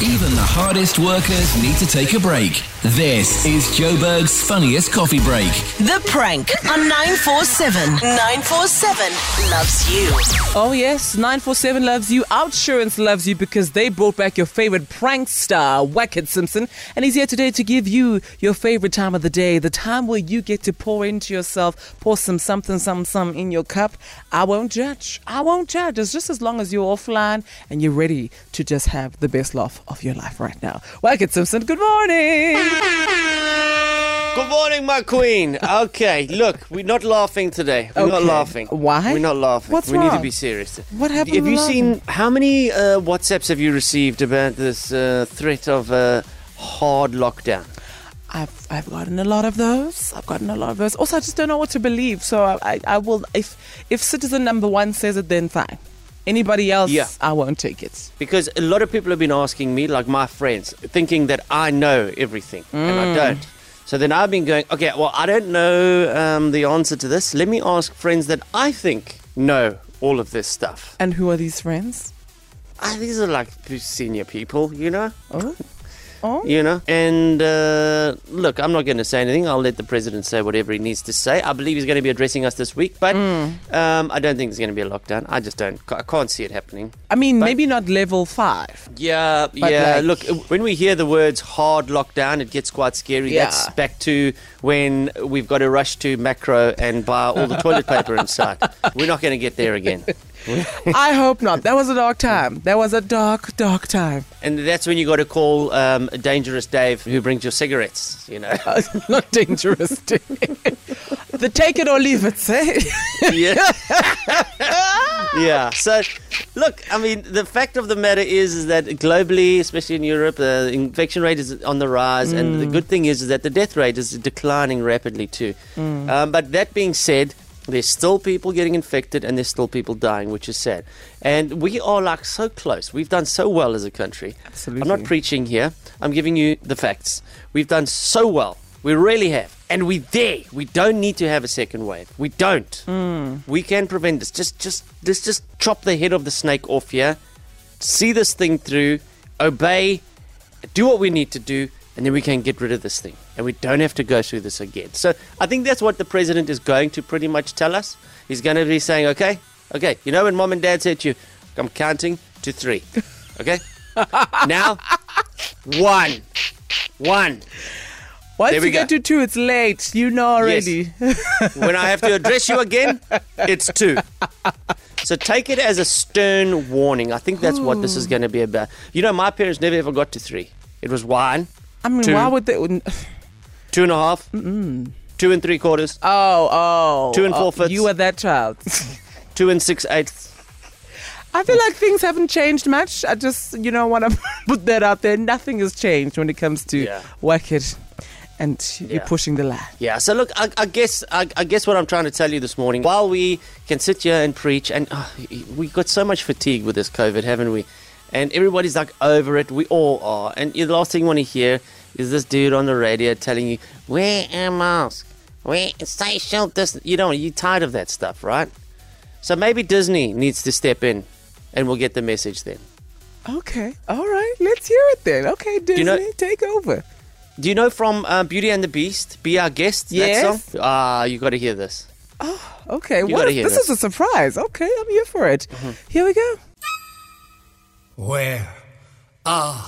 Even the hardest workers need to take a break. This is Joburg's funniest coffee break. The prank on 947. 947 loves you. Oh, yes, 947 loves you. Outsurance loves you because they brought back your favorite prank star, Whackhead Simpson. And he's here today to give you your favorite time of the day, the time where you get to pour into yourself, pour some something, some, some in your cup. I won't judge. I won't judge. It's just as long as you're offline and you're ready to just have the best laugh of your life right now. Whackhead Simpson, good morning. Good morning, my queen. Okay, look, we're not laughing today. We're not laughing. Why? We're not laughing. What's we need to be serious. What happened Have you laughing? seen how many uh, WhatsApps have you received about this uh, threat of uh, hard lockdown? I've I've gotten a lot of those. I've gotten a lot of those. Also, I just don't know what to believe. So I, I, I will if if citizen number one says it, then fine. Anybody else, Yeah. I won't take it. Because a lot of people have been asking me, like my friends, thinking that I know everything, and Mm. I don't. So then I've been going, okay, well, I don't know um, the answer to this. Let me ask friends that I think know all of this stuff. And who are these friends? Ah, these are like senior people, you know? Oh, oh. you know. And uh, look, I'm not going to say anything. I'll let the president say whatever he needs to say. I believe he's going to be addressing us this week, but Mm. um, I don't think there's going to be a lockdown. I just don't. I can't see it happening. I mean, But- maybe not level five. Yeah, yeah. like- Look, when we hear the words hard lockdown, it gets quite scary. Yeah. That's back to when we've got to rush to Makro and buy all the toilet paper inside. We're not going to get there again. I hope not. That was a dark time. That was a dark, dark time. And that's when you got to call um, Dangerous Dave, who brings your cigarettes. You know. not dangerous. the take it or leave it, say. yeah. yeah. So, look, I mean, the fact of the matter is, is that globally, especially in Europe, the infection rate is on the rise, and the good thing is, is that the death rate is declining rapidly too. Um, but that being said, there's still people getting infected, and there's still people dying, which is sad. And we are like so close. We've done so well as a country. Absolutely. I'm not preaching here. I'm giving you the facts. We've done so well. We really have. And we're there. We don't need to have a second wave. We don't. Hmm. We can prevent this. Just just let's just chop the head of the snake off here. See this thing through, obey, do what we need to do, and then we can get rid of this thing. And we don't have to go through this again. So I think that's what the president is going to pretty much tell us. He's going to be saying, okay, okay, you know when mom and dad said to you, I'm counting to three. Okay? now, one. One. Once There we you get to two, it's late. You know already. Yes. When I have to address you again, it's two. So take it as a stern warning. I think that's what this is hmm. going to be about. You know, my parents never ever got to three. It was one, I mean, Two. why would they? Two and a half, two and three quarters, Oh, oh. Two and oh, four fifths. You were that child. two and six eighths. I feel like things haven't changed much. I just, you know, want to put that out there. Nothing has changed when it comes to Yeah. work it and you're Yeah. pushing the line. Yeah. So look, I, I guess I, I guess what I'm trying to tell you this morning, while we can sit here and preach, and uh, we got so much fatigue with this COVID, haven't we? And everybody's like over it. We all are. And the last thing you want to hear is this dude on the radio telling you, "Wear a mask, wear social distance." You don't. You're tired of that stuff, right? So maybe Disney needs to step in, and we'll get the message then. Okay. All right. Let's hear it then. Okay, Disney, you know- take over. Do you know from uh, Beauty and the Beast, "Be Our Guest"? Yes. That song. Ah, you got to hear this. Oh, okay. You What hear this this. Mm-hmm. is a surprise. Okay, I'm here for it. Here we go. Wear a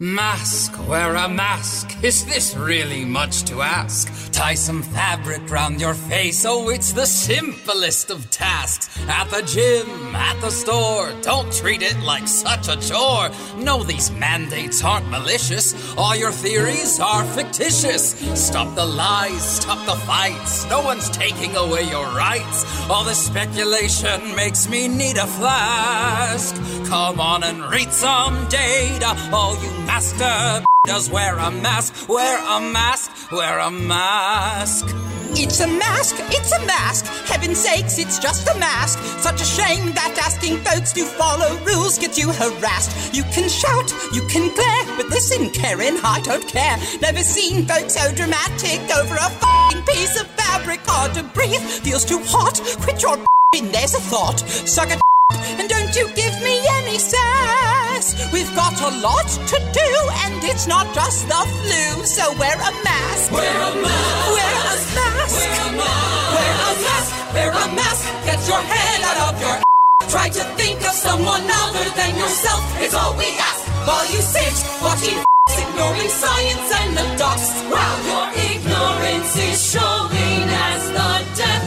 mask, wear a mask. Is this really much to ask? Tie some fabric round your face. Oh, it's the simplest of tasks. At the gym, at the store, don't treat it like such a chore. No, these mandates aren't malicious. All your theories are fictitious. Stop the lies, stop the fights. No one's taking away your rights. All this speculation makes me need a flask. Come on and read some data. All you master does wear a mask, wear a mask, wear a mask. It's a mask, it's a mask. Heaven's sakes, it's just a mask. Such a shame that asking folks to follow rules gets you harassed. You can shout, you can glare, but listen, Karen, I don't care. Never seen folks so dramatic over a fing piece of fabric. Hard to breathe, feels too hot. Quit your there's a thought. Suck a and don't you give me any sass. We've got a lot to do, and it's not just the flu. So wear a mask. Wear a mask. Wear a mask. Wear a mask. Wear a mask. Wear a mask. Get your head out of your Try to think of someone other than yourself. It's all we ask. While you sit watching ignoring science and the docs. Wow, your ignorance is showing as the death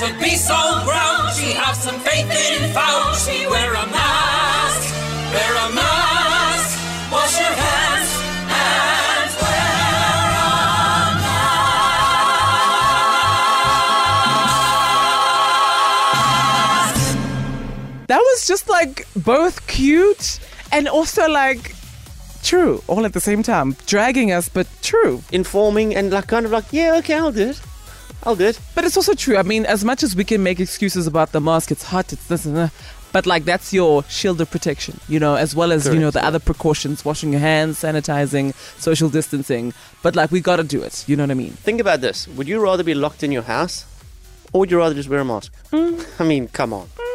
to be so grouchy. Have some faith in Fauci. Wear a mask. Wear a mask. Wash your hands and wear a mask. That was just like both cute and also like true all at the same time. Dragging us, but true. Informing and like kind of like, yeah, okay, I'll do it. I'll do it. But it's also true. I mean, as much as we can make excuses about the mask, it's hot, it's this and that. But like that's your shield of protection, you know, as well as you know the yeah. other precautions, washing your hands, sanitizing, social distancing. But like we got to do it. You know what I mean? Think about this. Would you rather be locked in your house or would you rather just wear a mask? Mm. I mean, come on. Mm.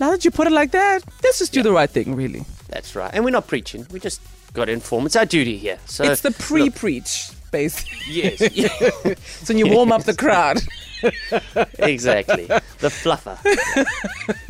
Now that you put it like that, let's just do the right thing, really. That's right. And we're not preaching. We just got to inform. It's our duty here. So it's the pre-preach, basically. yes, yeah, So you warm up the crowd. exactly. The fluffer.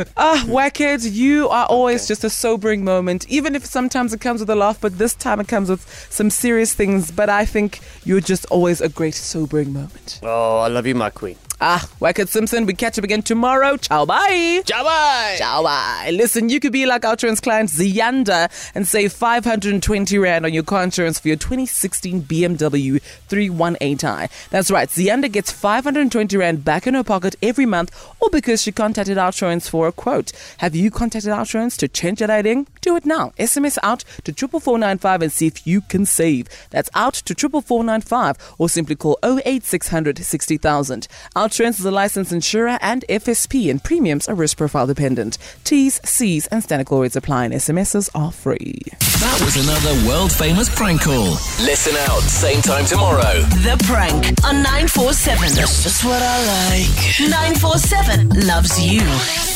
Ah, Whackhead, you are always just a sobering moment, even if sometimes it comes with a laugh, but this time it comes with some serious things. But I think you're just always a great sobering moment. Oh, I love you, my queen. Ah, Whackhead Simpson, we catch up again tomorrow. Ciao, bye. Ciao, bye. Ciao, bye. Listen, you could be like Outsurance client Zianda and save 520 Rand on your car insurance for your 2016 BMW 318i. That's right, Zianda gets 520 Rand back in her pocket every month, all because she contacted Outsurance for a quote. Have you contacted Outsurance to change your lighting? Do it now. SMS out to 44495 and see if you can save. That's out to 44495 or simply call 08600 60000. Our insurance is a licensed insurer and FSP and premiums are risk profile dependent. T's, C's and standard call rates apply and SMSs are free. That was another world famous prank call. Listen out, same time tomorrow. The prank on 947. That's just what I like. 947 loves you.